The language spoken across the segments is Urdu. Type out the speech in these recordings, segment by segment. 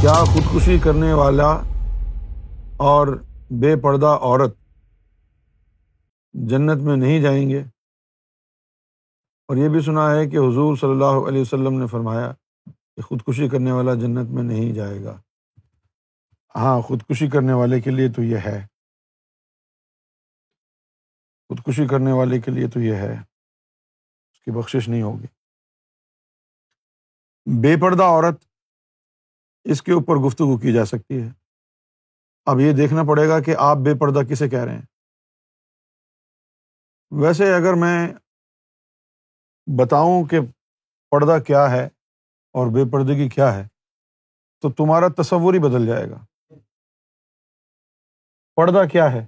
کیا خودکشی کرنے والا اور بے پردہ عورت جنت میں نہیں جائیں گے؟ اور یہ بھی سنا ہے کہ حضور صلی اللہ علیہ وسلم نے فرمایا کہ خودکشی کرنے والا جنت میں نہیں جائے گا۔ ہاں خودکشی کرنے والے کے لیے تو یہ ہے۔ خودکشی کرنے والے کے لیے تو یہ ہے۔ اس کی بخشش نہیں ہوگی۔ بے پردہ عورت اس کے اوپر گفتگو کی جا سکتی ہے۔ اب یہ دیکھنا پڑے گا کہ آپ بے پردہ کسے کہہ رہے ہیں۔ ویسے اگر میں بتاؤں کہ پردہ کیا ہے اور بے پردگی کیا ہے، تو تمہارا تصور ہی بدل جائے گا۔ پردہ کیا ہے؟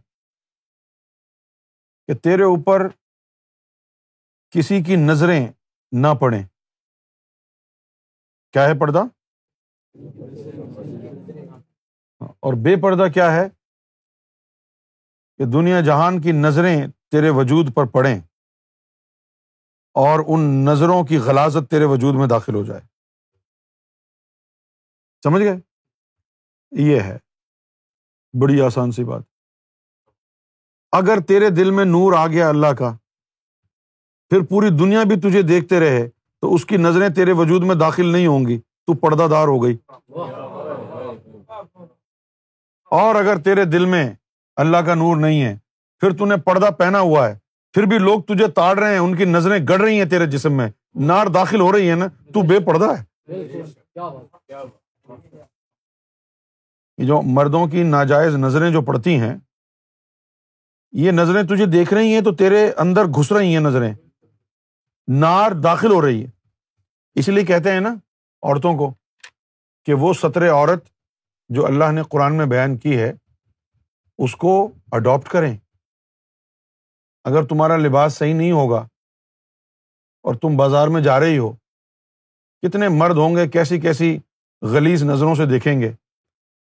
کہ تیرے اوپر کسی کی نظریں نہ پڑیں۔ کیا ہے پردہ؟ اور بے پردہ کیا ہے کہ دنیا جہان کی نظریں تیرے وجود پر پڑیں اور ان نظروں کی غلازت تیرے وجود میں داخل ہو جائے۔ سمجھ گئے؟ یہ ہے۔ بڑی آسان سی بات۔ اگر تیرے دل میں نور آ گیا اللہ کا، پھر پوری دنیا بھی تجھے دیکھتے رہے تو اس کی نظریں تیرے وجود میں داخل نہیں ہوں گی۔ تو پردہ دار ہو گئی۔ اور اگر تیرے دل میں اللہ کا نور نہیں ہے، پھر تو نے پردہ پہنا ہوا ہے۔ پھر بھی لوگ تجھے تاڑ رہے ہیں، ان کی نظریں گڑ رہی ہیں تیرے جسم میں۔ نار داخل ہو رہی ہے نا، تو بے پردہ ہے۔ جو مردوں کی ناجائز نظریں جو پڑتی ہیں، یہ نظریں تجھے دیکھ رہی ہیں تو تیرے اندر گھس رہی ہیں نظریں۔ نار داخل ہو رہی ہے۔ اس لیے کہتے ہیں نا عورتوں کو کہ وہ سطر عورت جو اللہ نے قرآن میں بیان کی ہے، اس کو اڈاپٹ کریں۔ اگر تمہارا لباس صحیح نہیں ہوگا اور تم بازار میں جا رہی ہو، کتنے مرد ہوں گے کیسی کیسی غلیز نظروں سے دیکھیں گے۔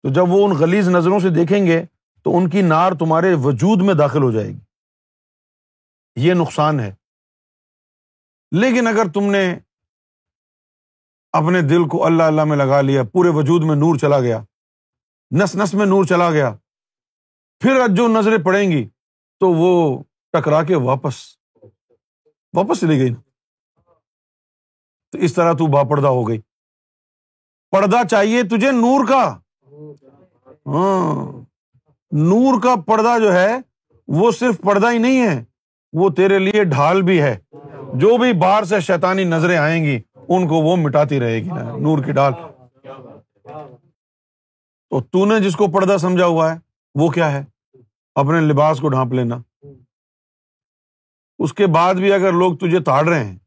تو جب وہ ان غلیز نظروں سے دیکھیں گے، تو ان کی نار تمہارے وجود میں داخل ہو جائے گی۔ یہ نقصان ہے۔ لیکن اگر تم نے اپنے دل کو اللہ اللہ میں لگا لیا، پورے وجود میں نور چلا گیا۔ نس نس میں نور چلا گیا۔ پھر جو نظریں پڑیں گی، تو وہ ٹکرا کے واپس واپس چلی گئی۔ تو اس طرح تو با پردہ ہو گئی۔ پردہ چاہیے تجھے نور کا۔ ہاں نور کا پردہ جو ہے، وہ صرف پردہ ہی نہیں ہے، وہ تیرے لیے ڈھال بھی ہے۔ جو بھی باہر سے شیطانی نظریں آئیں گی ان کو وہ مٹاتی رہے گی نا، نور کی ڈال۔ تو تو نے جس کو پردہ سمجھا ہوا ہے، وہ کیا ہے؟ اپنے لباس کو ڈھانپ لینا۔ اس کے بعد بھی اگر لوگ تجھے تاڑ رہے ہیں،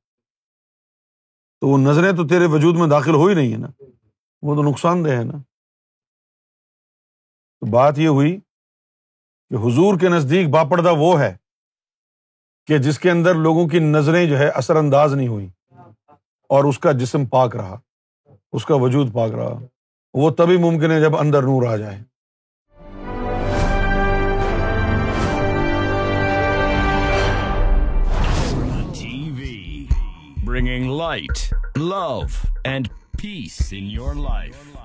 تو وہ نظریں تو تیرے وجود میں داخل ہو ہی نہیں ہے نا۔ وہ تو نقصان دہ ہے نا۔ تو بات یہ ہوئی کہ حضور کے نزدیک باپردہ وہ ہے کہ جس کے اندر لوگوں کی نظریں جو ہے اثر انداز نہیں ہوئی۔ اور اس کا جسم پاک رہا، اس کا وجود پاک رہا۔ وہ تبھی ممکن ہے جب اندر نور آ جائے۔ Bringing light love and peace in your life